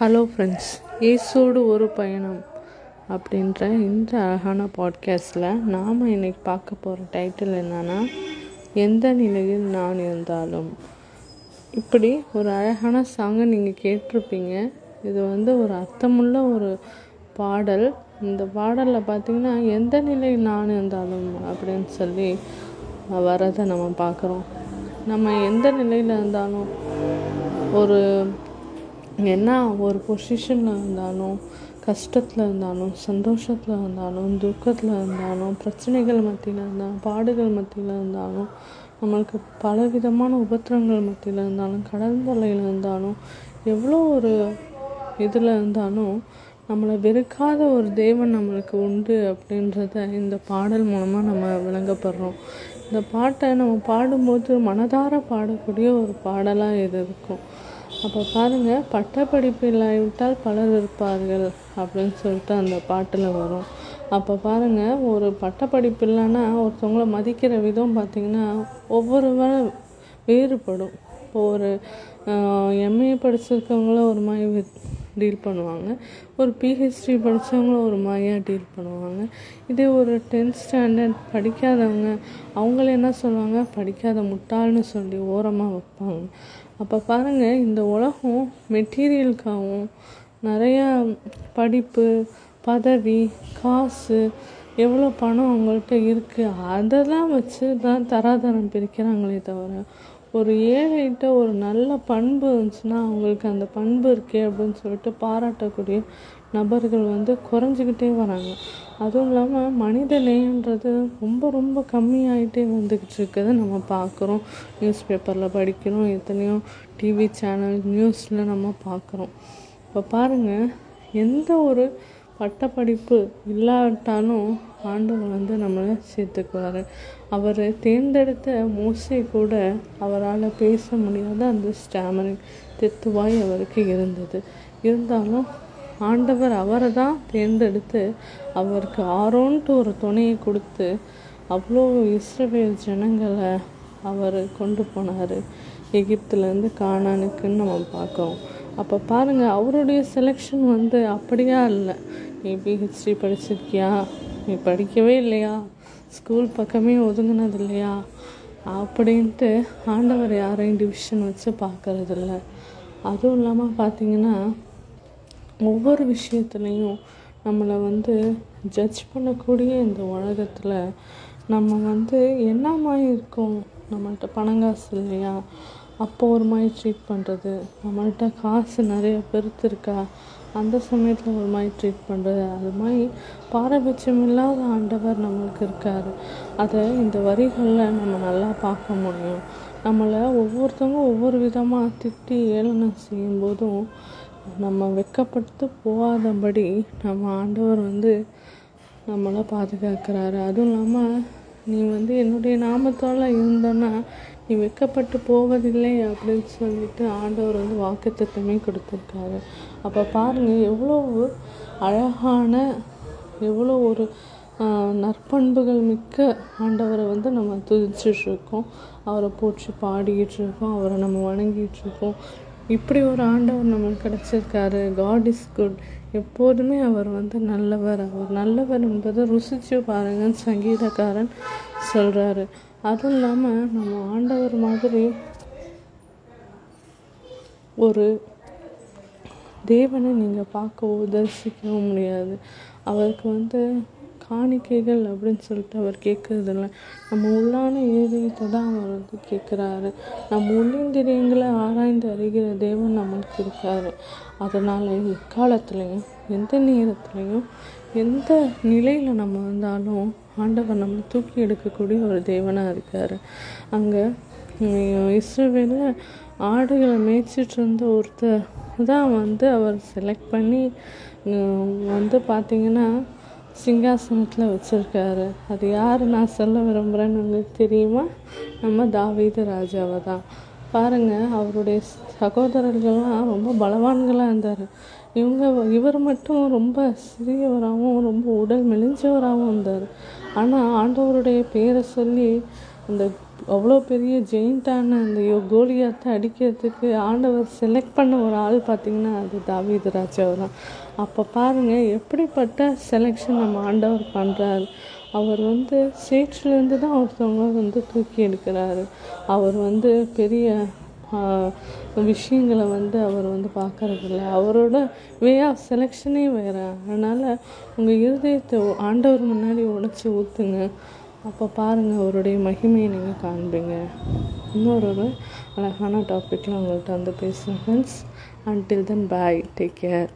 Hello friends இயேசோடு ஒரு பயணம் அப்படின்ற இந்த அழகான பாட்காஸ்டில் நாம் இன்றைக்கி பார்க்க போகிற டைட்டில் என்னென்னா எந்த நிலையில் நான் இருந்தாலும். இப்படி ஒரு அழகான சாங்கை நீங்கள் கேட்டிருப்பீங்க. இது வந்து ஒரு அர்த்தமுள்ள ஒரு பாடல். இந்த பாடலில் பார்த்தீங்கன்னா எந்த நிலையில் நான் இருந்தாலும் அப்படின்னு சொல்லி வரதை நம்ம பார்க்குறோம். நம்ம எந்த நிலையில் இருந்தாலும் ஒரு என்ன ஒரு பொசிஷனில் இருந்தாலும் கஷ்டத்தில் இருந்தாலும் சந்தோஷத்தில் இருந்தாலும் துக்கத்தில் இருந்தாலும் பிரச்சனைகள் மத்தியில் இருந்தாலும் பாடுகள் மத்தியில் இருந்தாலும் நம்மளுக்கு பலவிதமான உபத்திரங்கள் மத்தியில் இருந்தாலும் கடல் தொல்லையில் இருந்தாலும் எவ்வளோ ஒரு இதில் இருந்தாலும் நம்மளை வெறுக்காத ஒரு தேவன் நம்மளுக்கு உண்டு அப்படின்றத இந்த பாடல் மூலமாக நம்ம விளங்கப்படுறோம். இந்த பாட்டை நம்ம பாடும்போது மனதார பாடக்கூடிய ஒரு பாடலாக இது இருக்கும். அப்போ பாருங்கள் பட்டப்படிப்பு இல்லாவிட்டால் பலர் இருப்பார்கள் அப்படின்னு சொல்லிட்டு அந்த பாட்டில் வரும். அப்போ பாருங்கள் ஒரு பட்டப்படிப்பு இல்லைன்னா ஒருத்தவங்கள மதிக்கிற விதம் பார்த்திங்கன்னா ஒவ்வொருவர வேறுபடும். இப்போ ஒரு எம்ஏ படிச்சிருக்கவங்கள ஒரு மாதிரி டீல் பண்ணுவாங்க. ஒரு பிஹெச்டி படித்தவங்களும் ஒரு மாதிரியாக டீல் பண்ணுவாங்க. இதே ஒரு டென்த் ஸ்டாண்டர்ட் படிக்காதவங்க அவங்கள என்ன சொல்லுவாங்க? படிக்காத முட்டாள்னு சொல்லி ஓரமாக வைப்பாங்க. அப்போ பாருங்கள் இந்த உலகம் மெட்டீரியலுக்காகவும் நிறையா படிப்பு பதவி காசு எவ்வளோ பணம் அவங்கள்ட்ட இருக்குது அதெல்லாம் வச்சு தான் தராதரம் பிரிக்கிறாங்களே தவிர ஒரு ஏழைகிட்ட ஒரு நல்ல பண்பு இருந்துச்சுன்னா அவங்களுக்கு அந்த பண்பு இருக்கே அப்படின்னு சொல்லிட்டு பாராட்டக்கூடிய நபர்கள் வந்து குறைஞ்சிக்கிட்டே வராங்க. அதுவும் இல்லாமல் மனித நேயன்றது ரொம்ப ரொம்ப கம்மியாயிட்டே வந்துக்கிட்டு இருக்கிறத நம்ம பார்க்குறோம் நியூஸ் பேப்பரில் படிக்கிறோம் எத்தனையோ டிவி சேனல் நியூஸில் நம்ம பார்க்குறோம் இப்போ பாருங்கள் எந்த ஒரு பட்டப்படிப்பு இல்லாட்டாலும் ஆண்டவர் வந்து நம்மளை சேர்த்துக்குவார். அவர் தேர்ந்தெடுத்த மோசை கூட அவரால் பேச முடியாத அந்த ஸ்டாமரிங் தெத்துவாய் அவருக்கு இருந்தது. இருந்தாலும் ஆண்டவர் அவரை தான் தேர்ந்தெடுத்து அவருக்கு ஆரோன்ட்டு ஒரு துணையை கொடுத்து அவ்வளோ இஸ்ரவேல் ஜனங்களை அவர் கொண்டு போனார். எகிப்துலேருந்து காணானுக்குன்னு நம்ம பார்க்குறோம். அப்போ பாருங்கள் அவருடைய செலெக்ஷன் வந்து அப்படியா இல்லை? நீ பிஹெச்டி படிச்சிருக்கியா? நீ படிக்கவே இல்லையா? ஸ்கூல் பக்கமே ஒதுங்கினது இல்லையா? அப்படின்ட்டு ஆண்டவர் யாரையும் டிவிஷன் வச்சு பார்க்கறதில்ல. அதுவும் இல்லாமல் பார்த்தீங்கன்னா ஒவ்வொரு விஷயத்துலையும் நம்மளை வந்து ஜட்ஜ் பண்ணக்கூடிய இந்த உலகத்தில் நம்ம வந்து என்ன மாதிரி இருக்கோம்? நம்மள்கிட்ட பணங்காசு இல்லையா? அப்போ ஒரு மாதிரி ட்ரீட் பண்ணுறது நம்மள்கிட்ட காசு நிறைய பெருத்து இருக்கா? அந்த சமயத்தில் ஒரு மாதிரி ட்ரீட் பண்ணுறது அது மாதிரி பாரபட்சம் இல்லாத ஆண்டவர் நம்மளுக்கு இருக்கார். அதை இந்த வரிகளில் நம்ம நல்லா பார்க்க முடியும். நம்மளை ஒவ்வொருத்தவங்க ஒவ்வொரு விதமாக திட்டி ஏளனம் செய்யும்போதும் நம்ம வெக்கப்பட்டு போகாதபடி நம்ம ஆண்டவர் வந்து நம்மளை பாதுகாக்கிறாரு. அதுவும் இல்லாமல் நீ வந்து என்னுடைய நாமத்தால் இருந்தோன்னா நீ வெக்கப்பட்டு போவதில்லை அப்படின்னு சொல்லிட்டு ஆண்டவர் வந்து வாக்குத்தத்தமே கொடுத்துருக்காரு. அப்போ பாருங்கள் எவ்வளோ அழகான எவ்வளோ ஒரு நற்பண்புகள் மிக்க ஆண்டவரை வந்து நம்ம துதிச்சிட்ருக்கோம் அவரை போற்றி பாடிக்கிட்டு இருக்கோம். அவரை நம்ம வணங்கிட்டு இருக்கோம். இப்படி ஒரு ஆண்டவர் நம்மளுக்கு கிடச்சிருக்காரு. காட் இஸ் குட் எப்போதுமே அவர் வந்து நல்லவர். அவர் நல்லவர் என்பதை ருசிச்சு பாருங்கன்னு சங்கீதக்காரன் சொல்கிறாரு அதுவும் இல்லாமல் நம்ம ஆண்டவர் மாதிரி ஒரு தேவனை நீங்கள் பார்க்கவோ தரிசிக்கவும் முடியாது. அவருக்கு வந்து காணிக்கைகள் அப்படின்னு சொல்லிட்டு அவர் கேட்குறதில்ல நம்ம உள்ளான ஏதயத்தை தான் அவர் வந்து கேட்குறாரு நம்ம உள்ளிந்திரியங்களை ஆராய்ந்து அறிகிற தேவன் நம்மளுக்கு இருக்காரு. அதனால் எக்காலத்துலேயும் எந்த நேரத்துலேயும் எந்த நிலையில் நம்ம வந்தாலும் ஆண்டவர் நம்ம தூக்கி எடுக்கக்கூடிய ஒரு தேவனாக இருக்கார். அங்கே இஸ்ரேவேலில் ஆடுகளை மேய்ச்சிட்டு இருந்த ஒருத்தர் தான் வந்து அவர் செலக்ட் பண்ணி வந்து பார்த்திங்கன்னா சிங்காசனத்தில் வச்சுருக்காரு. அது யார் நான் சொல்ல விரும்புகிறேன்னு உங்களுக்கு தெரியுமா? நம்ம தாவீது ராஜாவை தான். பாருங்கள் அவருடைய சகோதரர்கள்லாம் ரொம்ப பலவான்களாக இருந்தார். இவங்க இவர் மட்டும் ரொம்ப சிறியவராகவும் ரொம்ப உடல் மெலிஞ்சவராகவும் இருந்தார். ஆனால் ஆண்டவருடைய பேரை சொல்லி அந்த அவ்வளோ பெரிய ஜெயிண்டான அந்த கோலியாத்தை அடிக்கிறதுக்கு ஆண்டவர் செலக்ட் பண்ண ஒரு ஆள் பார்த்திங்கன்னா அது தாவீது ராஜாவை தான் அப்போ பாருங்கள் எப்படிப்பட்ட செலெக்ஷன் நம்ம ஆண்டவர் பண்ணுறாரு அவர் வந்து சேற்றிலேருந்து தான் ஒருத்தவங்க வந்து தூக்கி எடுக்கிறாரு. அவர் வந்து பெரிய விஷயங்களை வந்து அவர் வந்து பார்க்கறதில்ல. அவரோட வே ஆஃப் செலெக்ஷனே வேறு. அதனால் உங்கள் இருதயத்தை ஆண்டவர் முன்னாடி உடச்சி ஊற்றுங்க அப்போ பாருங்கள் அவருடைய மகிமையை நீங்கள் காண்பீங்க. இன்னொரு ஒரு அழகான டாப்பிக்கில் உங்கள்கிட்ட வந்து பேசுகிறேன் friends until then bye take care